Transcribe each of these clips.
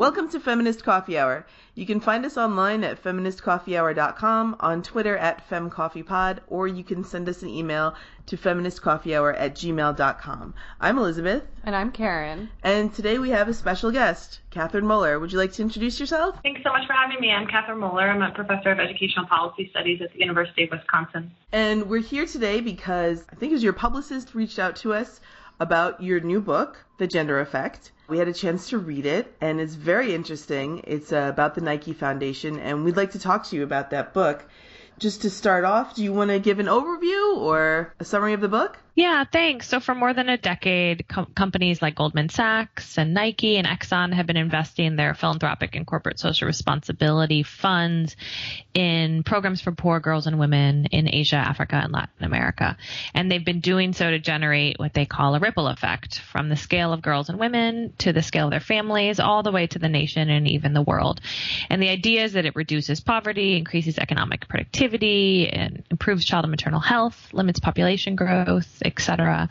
Welcome to Feminist Coffee Hour. You can find us online at feministcoffeehour.com, on Twitter at femcoffeepod, or you can send us an email to feministcoffeehour at gmail.com. I'm Elizabeth. And I'm Karen. And today we have a special guest, Kathryn Moeller. Would you like to introduce yourself? Thanks so much for having me. I'm Kathryn Moeller. I'm a professor of educational policy studies at the University of Wisconsin. And we're here today because I think it was your publicist reached out to us about your new book, The Gender Effect. We had a chance to read it, and it's very interesting. It's uh, about the Nike Foundation, and we'd like to talk to you about that book. Just to start off, do you want to give an overview or a summary of the book? Yeah, thanks. So, for more than a decade, com- companies like Goldman Sachs and Nike and Exxon have been investing their philanthropic and corporate social responsibility funds in programs for poor girls and women in Asia, Africa, and Latin America. And they've been doing so to generate what they call a ripple effect from the scale of girls and women to the scale of their families, all the way to the nation and even the world. And the idea is that it reduces poverty, increases economic productivity, and improves child and maternal health, limits population growth etc.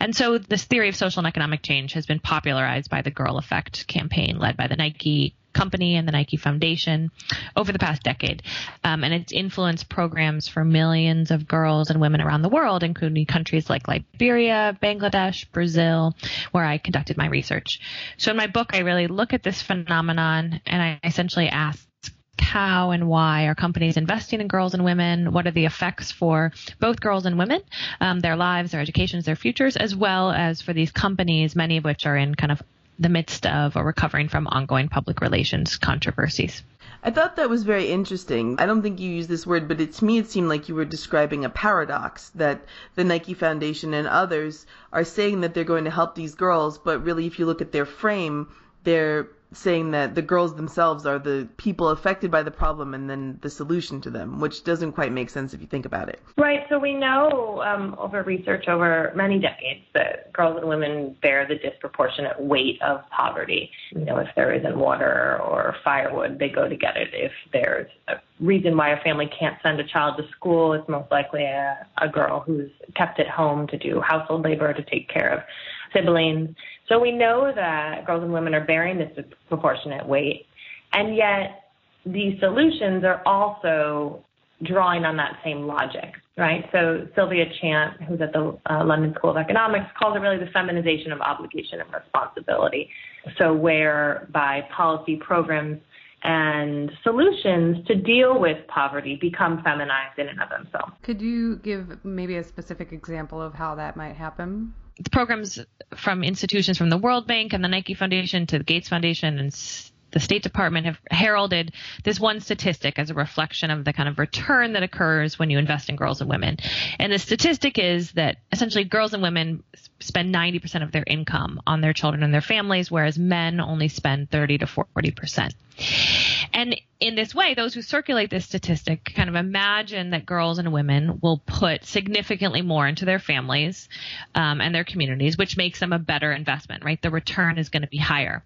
And so this theory of social and economic change has been popularized by the Girl Effect campaign led by the Nike company and the Nike Foundation over the past decade. Um, and it's influenced programs for millions of girls and women around the world, including countries like Liberia, Bangladesh, Brazil, where I conducted my research. So in my book, I really look at this phenomenon and I essentially ask how and why are companies investing in girls and women? What are the effects for both girls and women, um, their lives, their educations, their futures, as well as for these companies, many of which are in kind of the midst of or recovering from ongoing public relations controversies. I thought that was very interesting. I don't think you used this word, but it, to me it seemed like you were describing a paradox that the Nike Foundation and others are saying that they're going to help these girls, but really if you look at their frame, they're saying that the girls themselves are the people affected by the problem and then the solution to them, which doesn't quite make sense if you think about it. Right. So we know um, over research over many decades that girls and women bear the disproportionate weight of poverty. You know, if there isn't water or firewood, they go to get it. If there's a reason why a family can't send a child to school, it's most likely a, a girl who's kept at home to do household labor to take care of siblings. So we know that girls and women are bearing this disproportionate weight, and yet these solutions are also drawing on that same logic, right? So Sylvia Chant, who's at the uh, London School of Economics, calls it really the feminization of obligation and responsibility. So where by policy programs and solutions to deal with poverty become feminized in and of themselves. Could you give maybe a specific example of how that might happen? Programs from institutions from the World Bank and the Nike Foundation to the Gates Foundation and the State Department have heralded this one statistic as a reflection of the kind of return that occurs when you invest in girls and women. And the statistic is that essentially girls and women spend 90% of their income on their children and their families, whereas men only spend 30 to 40%. And in this way, those who circulate this statistic kind of imagine that girls and women will put significantly more into their families um, and their communities, which makes them a better investment, right? The return is going to be higher.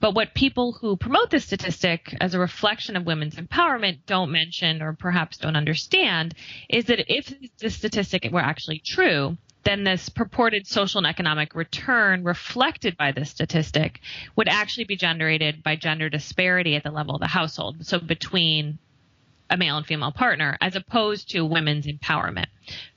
But what people who promote this statistic as a reflection of women's empowerment don't mention or perhaps don't understand is that if the statistic were actually true, then this purported social and economic return reflected by this statistic would actually be generated by gender disparity at the level of the household. So between a male and female partner as opposed to women's empowerment,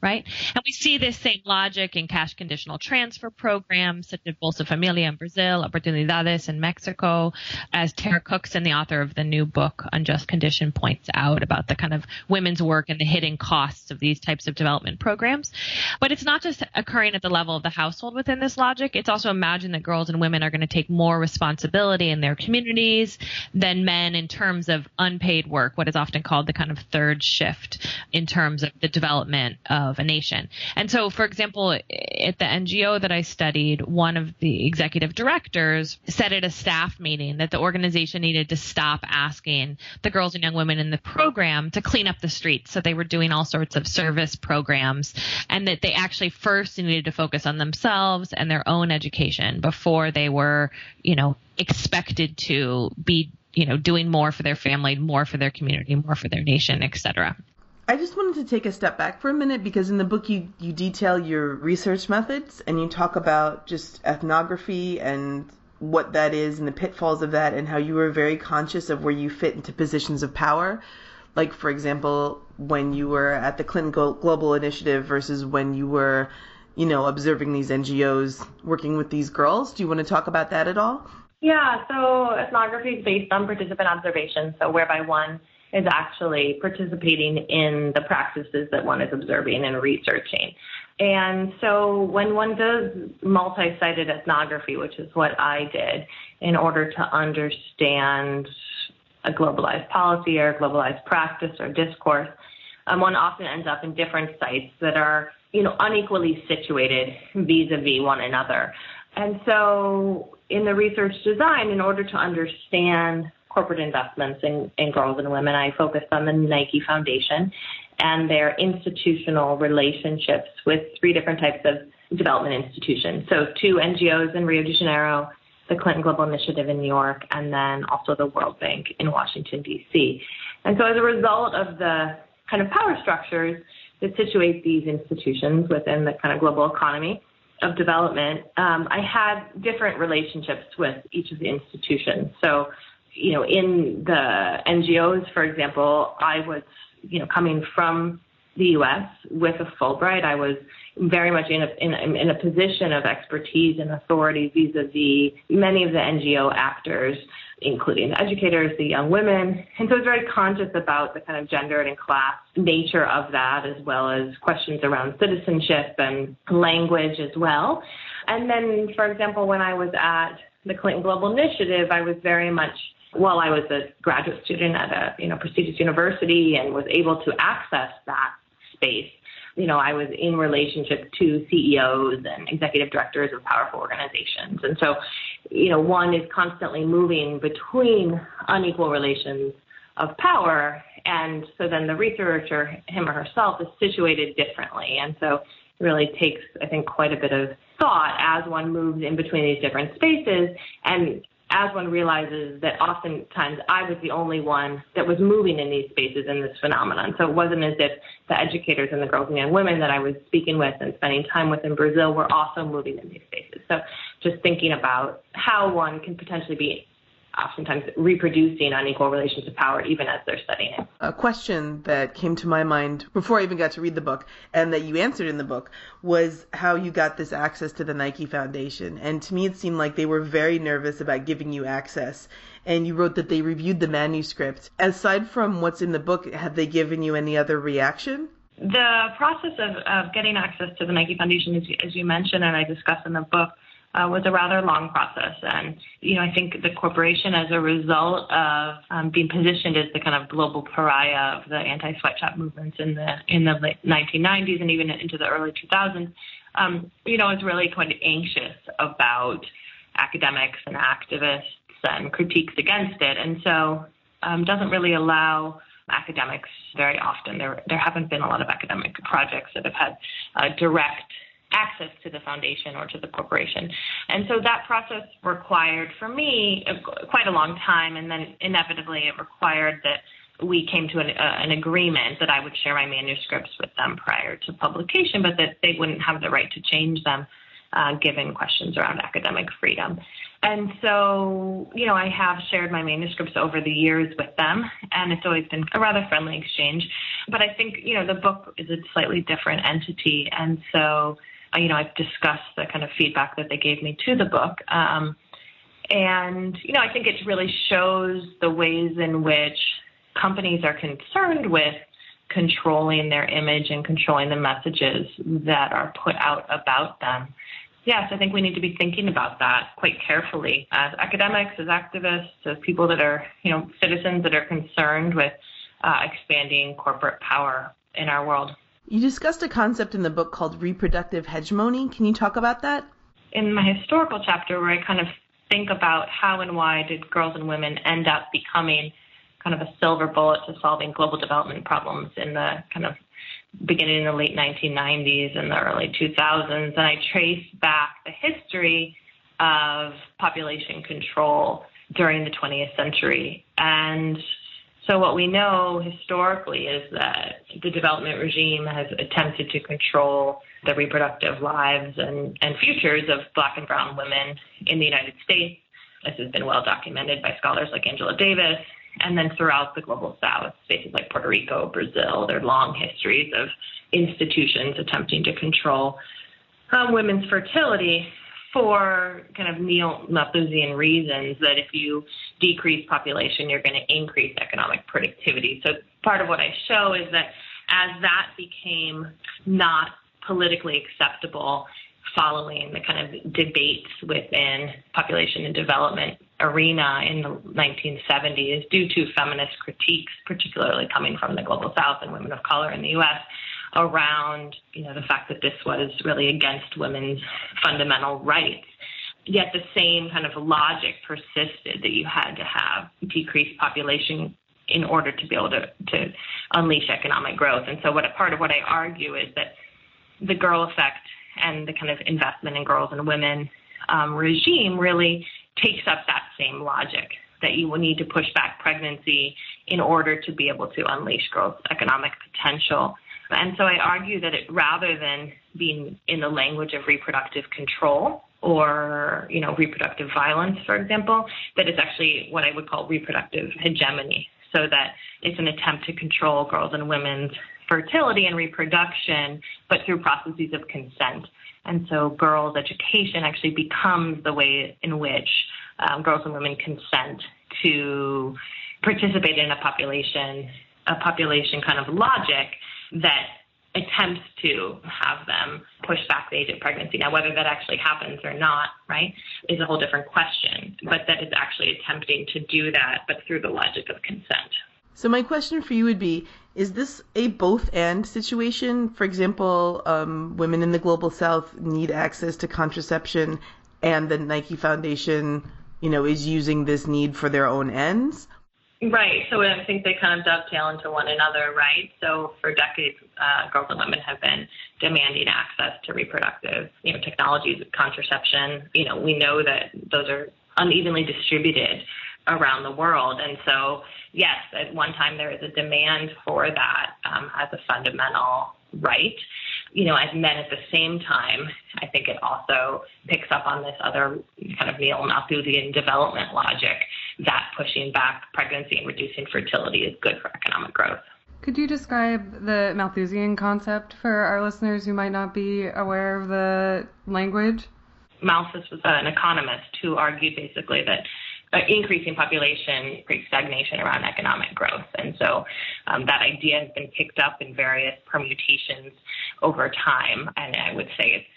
right? And we see this same logic in cash conditional transfer programs such as Bolsa Familia in Brazil, Oportunidades in Mexico, as Tara Cookson, the author of the new book Unjust Condition, points out about the kind of women's work and the hidden costs of these types of development programs. But it's not just occurring at the level of the household within this logic. It's also imagined that girls and women are going to take more responsibility in their communities than men in terms of unpaid work, what is often called the kind of third shift in terms of the development of a nation. And so, for example, at the NGO that I studied, one of the executive directors said at a staff meeting that the organization needed to stop asking the girls and young women in the program to clean up the streets. So they were doing all sorts of service programs and that they actually first needed to focus on themselves and their own education before they were, you know, expected to be you know, doing more for their family, more for their community, more for their nation, etc. I just wanted to take a step back for a minute because in the book you, you detail your research methods and you talk about just ethnography and what that is and the pitfalls of that and how you were very conscious of where you fit into positions of power. Like, for example, when you were at the Clinton Global Initiative versus when you were, you know, observing these NGOs working with these girls. Do you want to talk about that at all? Yeah, so ethnography is based on participant observation, so whereby one is actually participating in the practices that one is observing and researching. And so when one does multi sited ethnography, which is what I did, in order to understand a globalized policy or globalized practice or discourse, um, one often ends up in different sites that are you know unequally situated vis-a-vis one another. And so in the research design, in order to understand corporate investments in, in girls and women, I focused on the Nike Foundation and their institutional relationships with three different types of development institutions. So, two NGOs in Rio de Janeiro, the Clinton Global Initiative in New York, and then also the World Bank in Washington, D.C. And so, as a result of the kind of power structures that situate these institutions within the kind of global economy of development, um, I had different relationships with each of the institutions. So, you know, in the NGOs, for example, I was, you know, coming from the U.S. with a Fulbright. I was very much in a, in in a position of expertise and authority vis-a-vis many of the NGO actors, including the educators, the young women. And so I was very conscious about the kind of gendered and class nature of that, as well as questions around citizenship and language as well. And then, for example, when I was at the Clinton Global Initiative, I was very much while I was a graduate student at a you know prestigious university and was able to access that space, you know, I was in relationship to CEOs and executive directors of powerful organizations. And so, you know, one is constantly moving between unequal relations of power. And so then the researcher, him or herself, is situated differently. And so it really takes, I think, quite a bit of thought as one moves in between these different spaces and as one realizes that oftentimes I was the only one that was moving in these spaces in this phenomenon. So it wasn't as if the educators and the girls and young women that I was speaking with and spending time with in Brazil were also moving in these spaces. So just thinking about how one can potentially be oftentimes reproducing unequal relations of power even as they're studying it. A question that came to my mind before I even got to read the book and that you answered in the book was how you got this access to the Nike Foundation. And to me, it seemed like they were very nervous about giving you access. And you wrote that they reviewed the manuscript. Aside from what's in the book, have they given you any other reaction? The process of, of getting access to the Nike Foundation, as you, as you mentioned and I discuss in the book, uh, was a rather long process. And, you know, I think the corporation, as a result of um, being positioned as the kind of global pariah of the anti-sweatshop movements in the in the late 1990s and even into the early 2000s, um, you know, is really quite anxious about academics and activists and critiques against it, and so um, doesn't really allow academics very often. There there haven't been a lot of academic projects that have had uh, direct access to the foundation or to the corporation. And so that process required for me quite a long time, and then inevitably it required that we came to an, uh, an, agreement that I would share my manuscripts with them prior to publication, but that they wouldn't have the right to change them uh, given questions around academic freedom. And so, you know, I have shared my manuscripts over the years with them, and it's always been a rather friendly exchange. But I think, you know, the book is a slightly different entity, and so you know, I've discussed the kind of feedback that they gave me to the book. Um, and, you know, I think it really shows the ways in which companies are concerned with controlling their image and controlling the messages that are put out about them. Yes, I think we need to be thinking about that quite carefully as academics, as activists, as people that are, you know, citizens that are concerned with uh, expanding corporate power in our world. You discussed a concept in the book called reproductive hegemony. Can you talk about that? In my historical chapter, where I kind of think about how and why did girls and women end up becoming kind of a silver bullet to solving global development problems in the kind of beginning in the late 1990s and the early 2000s. And I trace back the history of population control during the 20th century. And so what we know historically is that the development regime has attempted to control the reproductive lives and, and futures of black and brown women in the United States This has been well documented by scholars like Angela Davis. And then throughout the global south, spaces like Puerto Rico, Brazil, there are long histories of institutions attempting to control um, women's fertility for kind of neo-Malthusian reasons that if you decrease population, you're going to increase economic productivity. So part of what I show is that as that became not politically acceptable following the kind of debates within population and development arena in the 1970s due to feminist critiques, particularly coming from the global south and women of color in the US around you know the fact that this was really against women's fundamental rights yet the same kind of logic persisted that you had to have decreased population in order to be able to, to unleash economic growth. And so, what part of what I argue is that the girl effect and the kind of investment in girls and women um, regime really takes up that same logic that you will need to push back pregnancy in order to be able to unleash girls' economic potential. And so I argue that it, rather than being in the language of reproductive control or you know reproductive violence, for example, that it's actually what I would call reproductive hegemony, so that it's an attempt to control girls and women's fertility and reproduction, but through processes of consent. And so girls' education actually becomes the way in which um, girls and women consent to participate in a population, a population kind of logic that attempts to have them push back the age of pregnancy. Now, whether that actually happens or not, right, is a whole different question. But that is actually attempting to do that, but through the logic of consent. So my question for you would be: Is this a both and situation? For example, um, women in the global south need access to contraception, and the Nike Foundation, you know, is using this need for their own ends, Right. So I think they kind of dovetail into one another, right? So for decades, uh, girls and women have been demanding access to reproductive, you know, technologies, contraception. You know, we know that those are unevenly distributed around the world, and so yes, at one time there is a demand for that um, as a fundamental right you know, as men at the same time, I think it also picks up on this other kind of neo-Malthusian development logic that pushing back pregnancy and reducing fertility is good for economic growth. Could you describe the Malthusian concept for our listeners who might not be aware of the language? Malthus was an economist who argued basically that increasing population creates stagnation around economic growth. And so um, that idea has been picked up in various permutations over time. And I would say it's,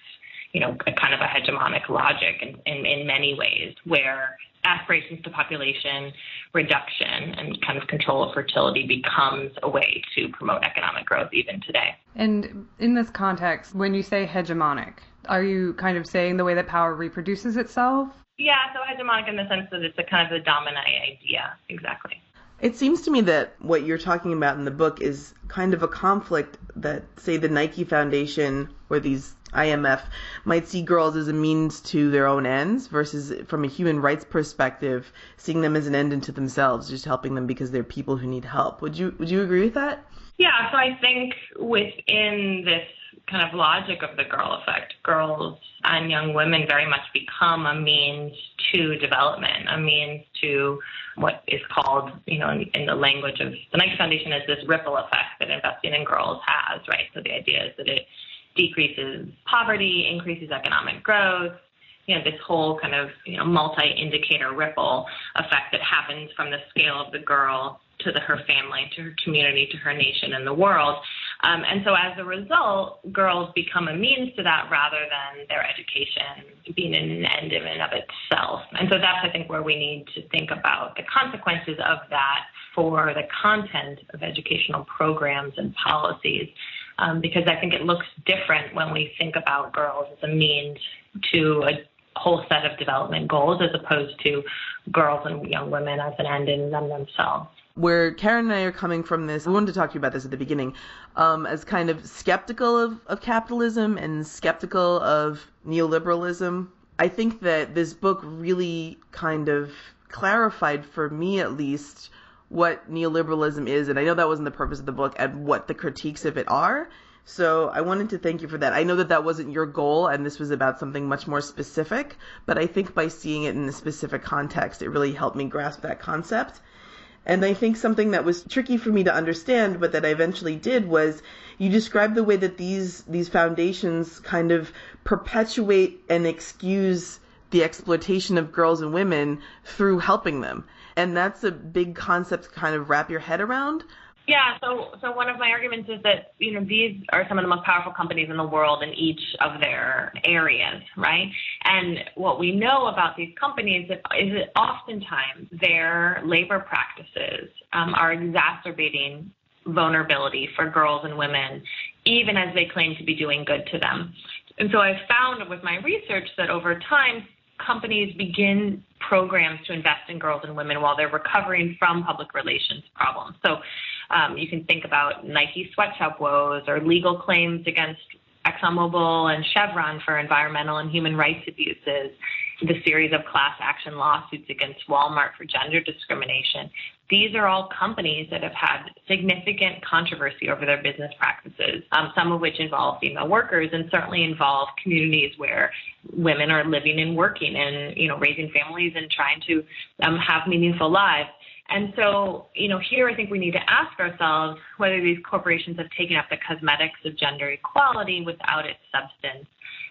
you know, kind of a hegemonic logic in, in, in many ways where aspirations to population reduction and kind of control of fertility becomes a way to promote economic growth even today. And in this context, when you say hegemonic, are you kind of saying the way that power reproduces itself? Yeah, so hegemonic in the sense that it's a kind of the dominant idea, exactly. It seems to me that what you're talking about in the book is kind of a conflict that, say, the Nike Foundation or these IMF might see girls as a means to their own ends versus from a human rights perspective, seeing them as an end into themselves, just helping them because they're people who need help. Would you would you agree with that? Yeah, so I think within this kind of logic of the girl effect, girls and young women very much become a means to development, a means to what is called, you know, in, in the language of the Nike Foundation, is this ripple effect that investing in girls has, right? So the idea is that it decreases poverty, increases economic growth, you know, this whole kind of, you know, multi-indicator ripple effect that happens from the scale of the girl to the, her family, to her community, to her nation, and the world. Um, and so as a result, girls become a means to that rather than their education being an end in and of itself. And so that's, I think, where we need to think about the consequences of that for the content of educational programs and policies. Um, because I think it looks different when we think about girls as a means to a whole set of development goals as opposed to girls and young women as an end in them themselves where Karen and I are coming from this, we wanted to talk to you about this at the beginning, um, as kind of skeptical of, of capitalism and skeptical of neoliberalism. I think that this book really kind of clarified for me at least what neoliberalism is, and I know that wasn't the purpose of the book, and what the critiques of it are. So I wanted to thank you for that. I know that that wasn't your goal and this was about something much more specific, but I think by seeing it in a specific context, it really helped me grasp that concept. And I think something that was tricky for me to understand, but that I eventually did, was you described the way that these these foundations kind of perpetuate and excuse the exploitation of girls and women through helping them. And that's a big concept to kind of wrap your head around. Yeah, so so one of my arguments is that you know these are some of the most powerful companies in the world in each of their areas, right? And what we know about these companies is that oftentimes their labor practices um, are exacerbating vulnerability for girls and women, even as they claim to be doing good to them. And so I've found with my research that over time companies begin programs to invest in girls and women while they're recovering from public relations problems. So um, you can think about Nike sweatshop woes or legal claims against ExxonMobil and Chevron for environmental and human rights abuses, the series of class action lawsuits against Walmart for gender discrimination. These are all companies that have had significant controversy over their business practices, um, some of which involve female workers and certainly involve communities where women are living and working and you know raising families and trying to um, have meaningful lives. And so, you know, here I think we need to ask ourselves whether these corporations have taken up the cosmetics of gender equality without its substance,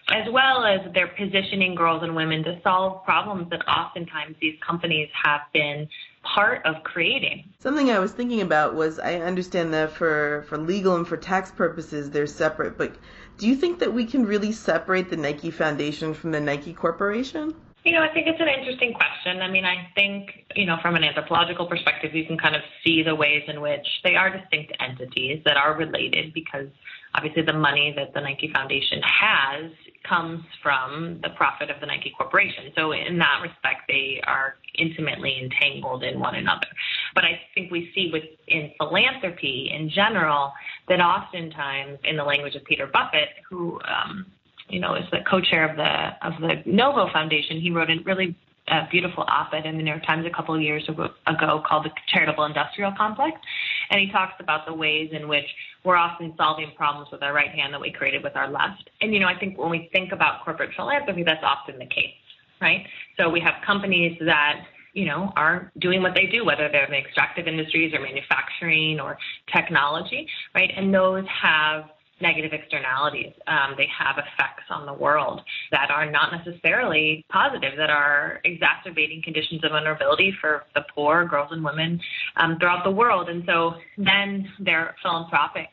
as well as they're positioning girls and women to solve problems that oftentimes these companies have been part of creating. Something I was thinking about was I understand that for, for legal and for tax purposes they're separate, but do you think that we can really separate the Nike Foundation from the Nike Corporation? You know, I think it's an interesting question. I mean, I think, you know, from an anthropological perspective, you can kind of see the ways in which they are distinct entities that are related because obviously the money that the Nike Foundation has comes from the profit of the Nike Corporation. So in that respect, they are intimately entangled in one another. But I think we see within philanthropy in general that oftentimes, in the language of Peter Buffett, who um, you know, is the co-chair of the of the Novo Foundation. He wrote a really uh, beautiful op-ed in the New York Times a couple of years ago called the Charitable Industrial Complex, and he talks about the ways in which we're often solving problems with our right hand that we created with our left. And you know, I think when we think about corporate philanthropy, that's often the case, right? So we have companies that you know, are doing what they do, whether they're in the extractive industries or manufacturing or technology, right? And those have negative externalities. Um, they have effects on the world that are not necessarily positive, that are exacerbating conditions of vulnerability for the poor, girls and women um, throughout the world. And so then their philanthropic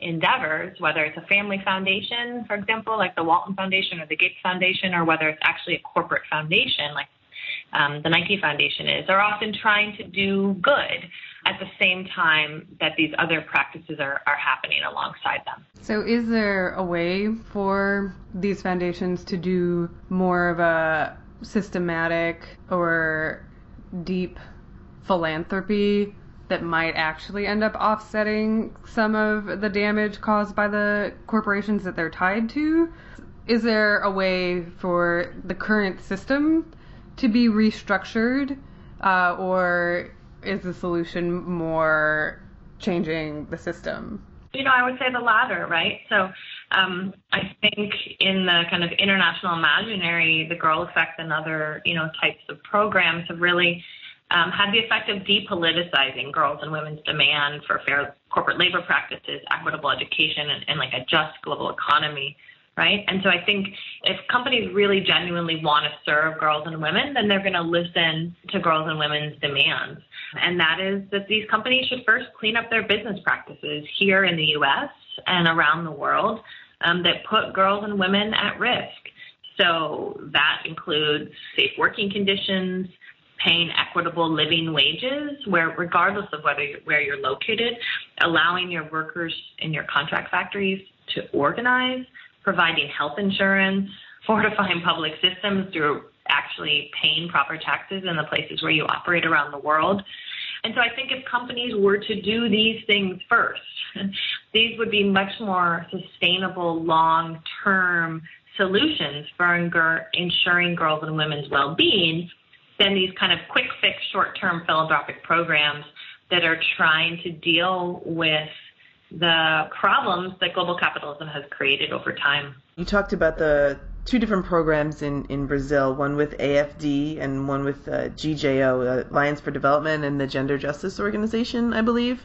endeavors, whether it's a family foundation, for example, like the Walton Foundation or the Gates Foundation, or whether it's actually a corporate foundation like um, the Nike Foundation is, are often trying to do good at the same time that these other practices are, are happening alongside them. So, is there a way for these foundations to do more of a systematic or deep philanthropy that might actually end up offsetting some of the damage caused by the corporations that they're tied to? Is there a way for the current system to be restructured, uh, or is the solution more changing the system? You know, I would say the latter, right? So um, I think in the kind of international imaginary, the Girl Effect and other, you know, types of programs have really um, had the effect of depoliticizing girls and women's demand for fair corporate labor practices, equitable education, and, and like a just global economy right? And so I think if companies really genuinely want to serve girls and women, then they're going to listen to girls and women's demands. And that is that these companies should first clean up their business practices here in the US and around the world um, that put girls and women at risk. So that includes safe working conditions, paying equitable living wages, where regardless of whether you're, where you're located, allowing your workers in your contract factories to organize, providing health insurance, fortifying public systems through actually paying proper taxes in the places where you operate around the world. And so I think if companies were to do these things first, these would be much more sustainable long term solutions for ensuring girls and women's well being than these kind of quick fix, short term philanthropic programs that are trying to deal with the problems that global capitalism has created over time. You talked about the two different programs in, in Brazil, one with AFD and one with uh, GJO, Alliance for Development, and the Gender Justice Organization, I believe.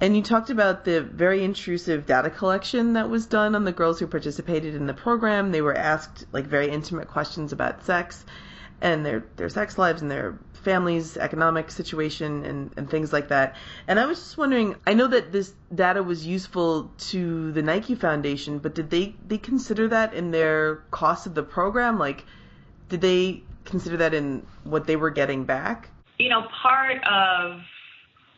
And you talked about the very intrusive data collection that was done on the girls who participated in the program. They were asked like very intimate questions about sex and their their sex lives and their families' economic situation and, and things like that. And I was just wondering, I know that this data was useful to the Nike Foundation, but did they, they consider that in their cost of the program? Like, did they consider that in what they were getting back? You know, part of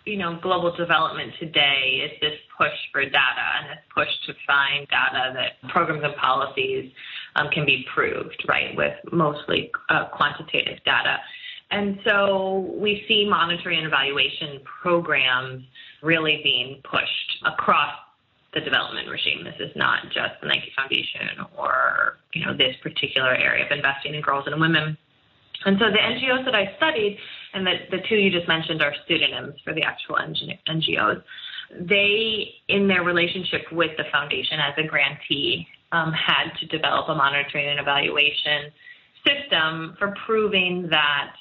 you know, global development today is this push for data and this push to find data that programs and policies um, can be proved, right, with mostly uh, quantitative data. And so we see monitoring and evaluation programs really being pushed across the development regime. This is not just the Nike Foundation or, you know, this particular area of investing in girls and women. And so the NGOs that I studied, and the, the two you just mentioned are pseudonyms for the actual NGOs, they, in their relationship with the foundation as a grantee, um, had to develop a monitoring and evaluation system for proving that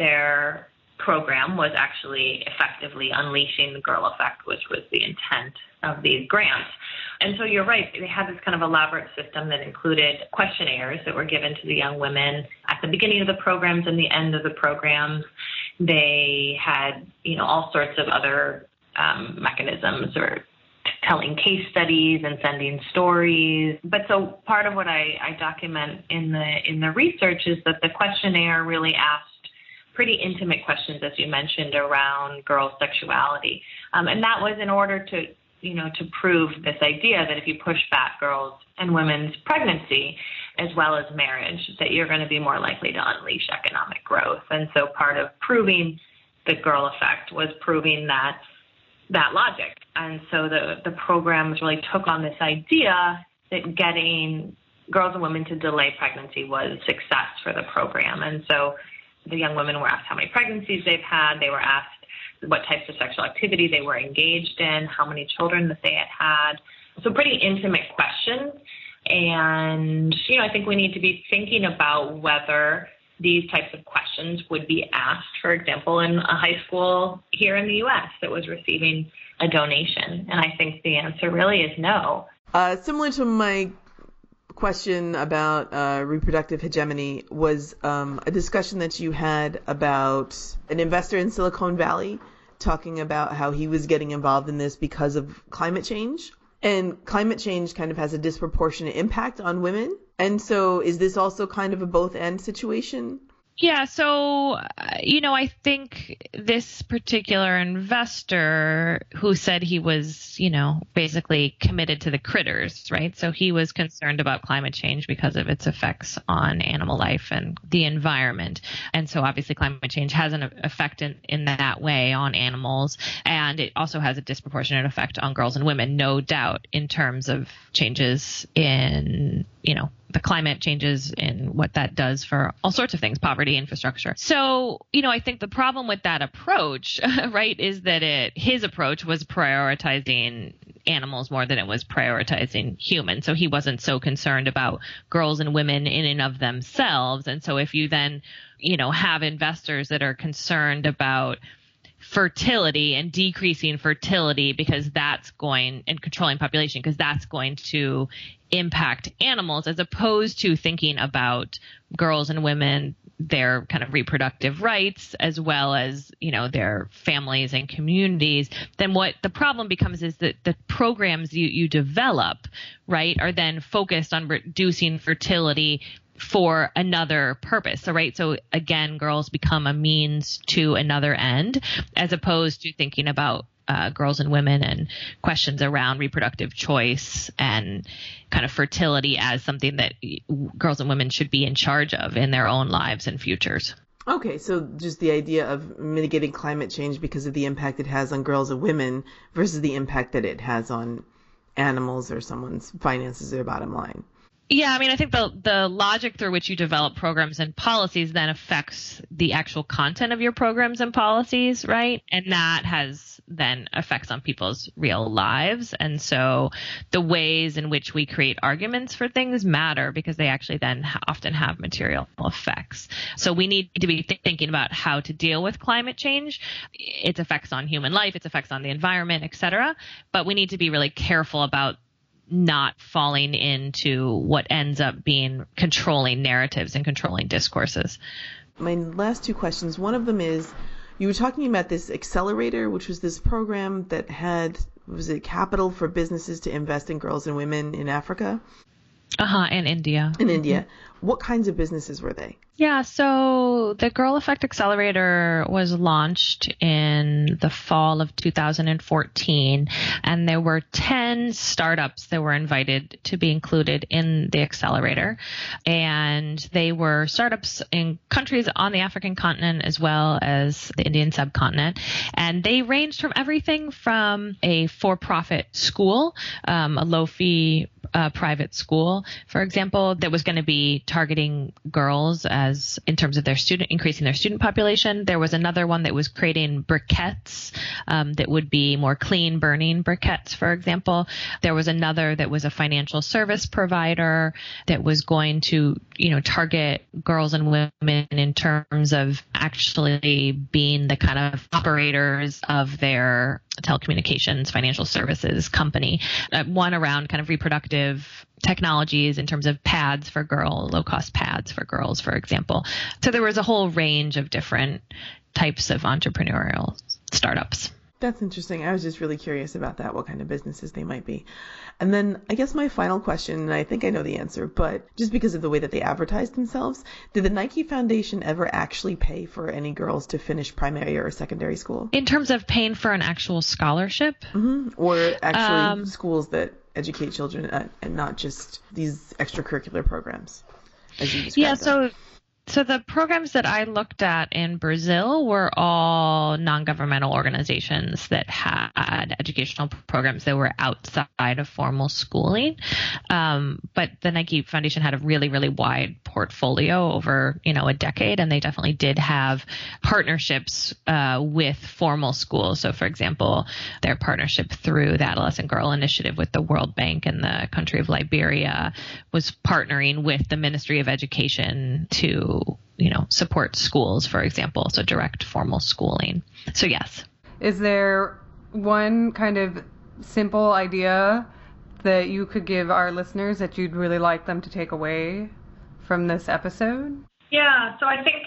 their program was actually effectively unleashing the girl effect, which was the intent of these grants. And so you're right, they had this kind of elaborate system that included questionnaires that were given to the young women at the beginning of the programs and the end of the programs. They had, you know, all sorts of other um, mechanisms or telling case studies and sending stories. But so part of what I, I document in the in the research is that the questionnaire really asked pretty intimate questions, as you mentioned, around girls' sexuality. Um, and that was in order to, you know, to prove this idea that if you push back girls and women's pregnancy as well as marriage, that you're going to be more likely to unleash economic growth. And so part of proving the girl effect was proving that that logic. And so the, the programs really took on this idea that getting girls and women to delay pregnancy was success for the program. And so the young women were asked how many pregnancies they've had. They were asked what types of sexual activity they were engaged in, how many children that they had had. So pretty intimate questions. And, you know, I think we need to be thinking about whether these types of questions would be asked, for example, in a high school here in the U.S. that was receiving a donation. And I think the answer really is no. Uh, similar to my question about uh, reproductive hegemony was um, a discussion that you had about an investor in Silicon Valley talking about how he was getting involved in this because of climate change. And climate change kind of has a disproportionate impact on women. And so is this also kind of a both end situation? Yeah, so uh, you know, I think this particular investor who said he was, you know, basically committed to the critters, right? So he was concerned about climate change because of its effects on animal life and the environment. And so obviously climate change has an effect in, in that way on animals and it also has a disproportionate effect on girls and women, no doubt, in terms of changes in, you know, the climate changes and what that does for all sorts of things, poverty, infrastructure. So, you know, I think the problem with that approach, right, is that it his approach was prioritizing animals more than it was prioritizing humans. So he wasn't so concerned about girls and women in and of themselves. And so if you then, you know, have investors that are concerned about fertility and decreasing fertility because that's going and controlling population because that's going to impact animals as opposed to thinking about girls and women their kind of reproductive rights as well as you know their families and communities then what the problem becomes is that the programs you, you develop right are then focused on reducing fertility for another purpose. So, right. So again, girls become a means to another end as opposed to thinking about uh, girls and women and questions around reproductive choice and kind of fertility as something that girls and women should be in charge of in their own lives and futures. Okay, so just the idea of mitigating climate change because of the impact it has on girls and women versus the impact that it has on animals or someone's finances or bottom line. Yeah, I mean, I think the the logic through which you develop programs and policies then affects the actual content of your programs and policies, right? And that has then effects on people's real lives. And so the ways in which we create arguments for things matter because they actually then often have material effects. So we need to be th- thinking about how to deal with climate change, its effects on human life, its effects on the environment, et cetera. But we need to be really careful about not falling into what ends up being controlling narratives and controlling discourses. My last two questions one of them is you were talking about this accelerator, which was this program that had, was it capital for businesses to invest in girls and women in Africa? Uh huh, in India. In India. What kinds of businesses were they? Yeah, so the Girl Effect Accelerator was launched in the fall of 2014, and there were 10 startups that were invited to be included in the accelerator. And they were startups in countries on the African continent as well as the Indian subcontinent. And they ranged from everything from a for profit school, um, a low fee uh, private school, for example, that was going to be targeting girls as in terms of their student increasing their student population. There was another one that was creating briquettes um, that would be more clean burning briquettes, for example. There was another that was a financial service provider that was going to you know target girls and women in terms of actually being the kind of operators of their telecommunications financial services company. Uh, one around kind of reproductive technologies in terms of pads for girls, low cost pads for girls, for example. So there was a whole range of different types of entrepreneurial startups. That's interesting. I was just really curious about that, what kind of businesses they might be. And then I guess my final question, and I think I know the answer, but just because of the way that they advertise themselves, did the Nike Foundation ever actually pay for any girls to finish primary or secondary school? In terms of paying for an actual scholarship? Mm-hmm. Or actually um, schools that educate children uh, and not just these extracurricular programs? as you described. yeah, so so the programs that I looked at in Brazil were all non-governmental organizations that had educational programs that were outside of formal schooling. Um, but the Nike Foundation had a really, really wide portfolio over you know a decade, and they definitely did have partnerships uh, with formal schools. So, for example, their partnership through the Adolescent Girl Initiative with the World Bank and the country of Liberia was partnering with the Ministry of Education to you know, support schools, for example, so direct formal schooling. So, yes. Is there one kind of simple idea that you could give our listeners that you'd really like them to take away from this episode? Yeah, so I think,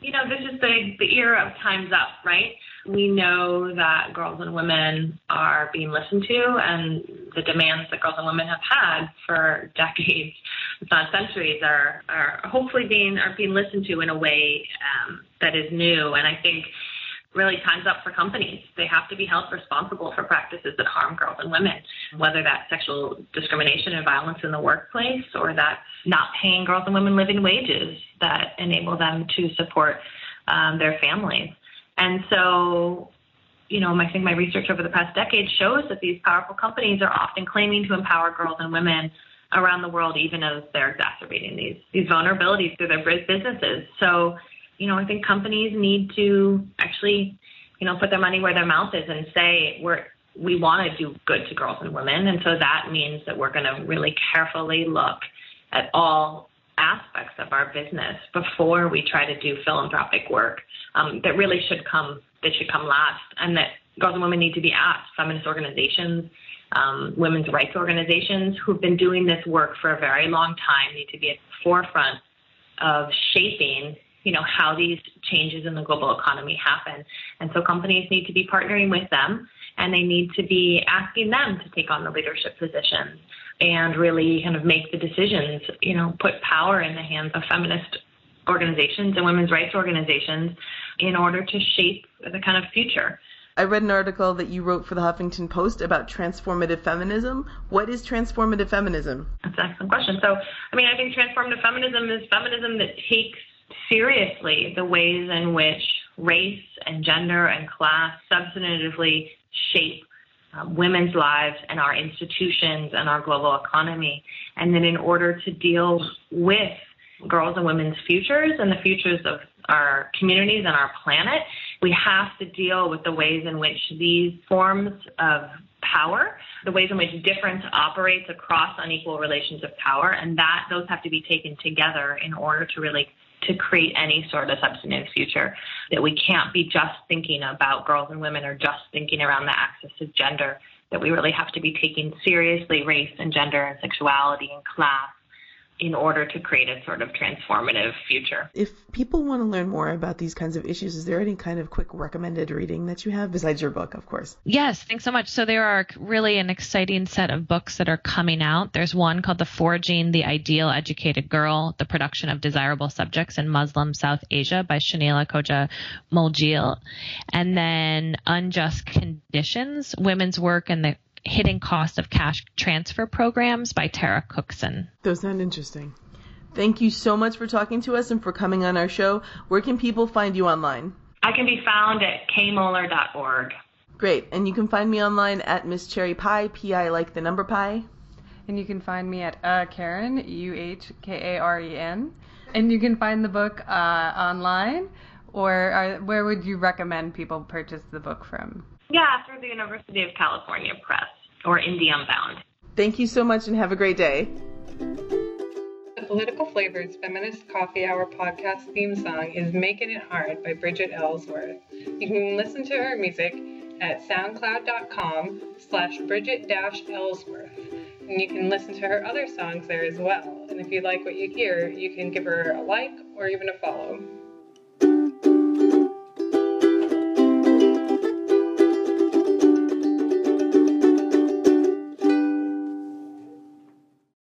you know, this is the, the era of time's up, right? We know that girls and women are being listened to, and the demands that girls and women have had for decades, if not centuries, are, are hopefully being are being listened to in a way um, that is new. And I think really time's up for companies. They have to be held responsible for practices that harm girls and women, whether that's sexual discrimination and violence in the workplace or that's not paying girls and women living wages that enable them to support um, their families. And so, you know, I think my research over the past decade shows that these powerful companies are often claiming to empower girls and women around the world, even as they're exacerbating these these vulnerabilities through their businesses. So, you know, I think companies need to actually, you know, put their money where their mouth is and say we're we want to do good to girls and women, and so that means that we're going to really carefully look at all aspects of our business before we try to do philanthropic work um, that really should come that should come last, and that girls and women need to be asked. Feminist organizations, um, women's rights organizations who've been doing this work for a very long time need to be at the forefront of shaping you know how these changes in the global economy happen and so companies need to be partnering with them and they need to be asking them to take on the leadership positions and really kind of make the decisions you know put power in the hands of feminist organizations and women's rights organizations in order to shape the kind of future. I read an article that you wrote for the Huffington Post about transformative feminism. What is transformative feminism? That's an excellent question. So, I mean, I think transformative feminism is feminism that takes seriously the ways in which race and gender and class substantively shape um, women's lives and our institutions and our global economy. And then in order to deal with girls and women's futures and the futures of our communities and our planet, we have to deal with the ways in which these forms of power, the ways in which difference operates across unequal relations of power, and that those have to be taken together in order to really to create any sort of substantive future. That we can't be just thinking about girls and women or just thinking around the axis of gender. That we really have to be taking seriously race and gender and sexuality and class in order to create a sort of transformative future. If people want to learn more about these kinds of issues, is there any kind of quick recommended reading that you have besides your book, of course? Yes, thanks so much. So there are really an exciting set of books that are coming out. There's one called The Forging the Ideal Educated Girl, The Production of Desirable Subjects in Muslim South Asia by Shanila Koja Moljil. And then Unjust Conditions, Women's Work and the Hidden Cost of Cash Transfer Programs by Tara Cookson. Those sound interesting. Thank you so much for talking to us and for coming on our show. Where can people find you online? I can be found at kmoeller.org. Great. And you can find me online at Miss Cherry Pie, P-I like the number pie. And you can find me at uh, Karen, U-H-K-A-R-E-N. And you can find the book uh, online, or uh, where would you recommend people purchase the book from? Yeah, through the University of California Press or Indie Unbound. Thank you so much and have a great day. The Political Flavors Feminist Coffee Hour podcast theme song is Making It Hard by Bridget Ellsworth. You can listen to her music at soundcloud.com slash Bridget Ellsworth. And you can listen to her other songs there as well. And if you like what you hear, you can give her a like or even a follow.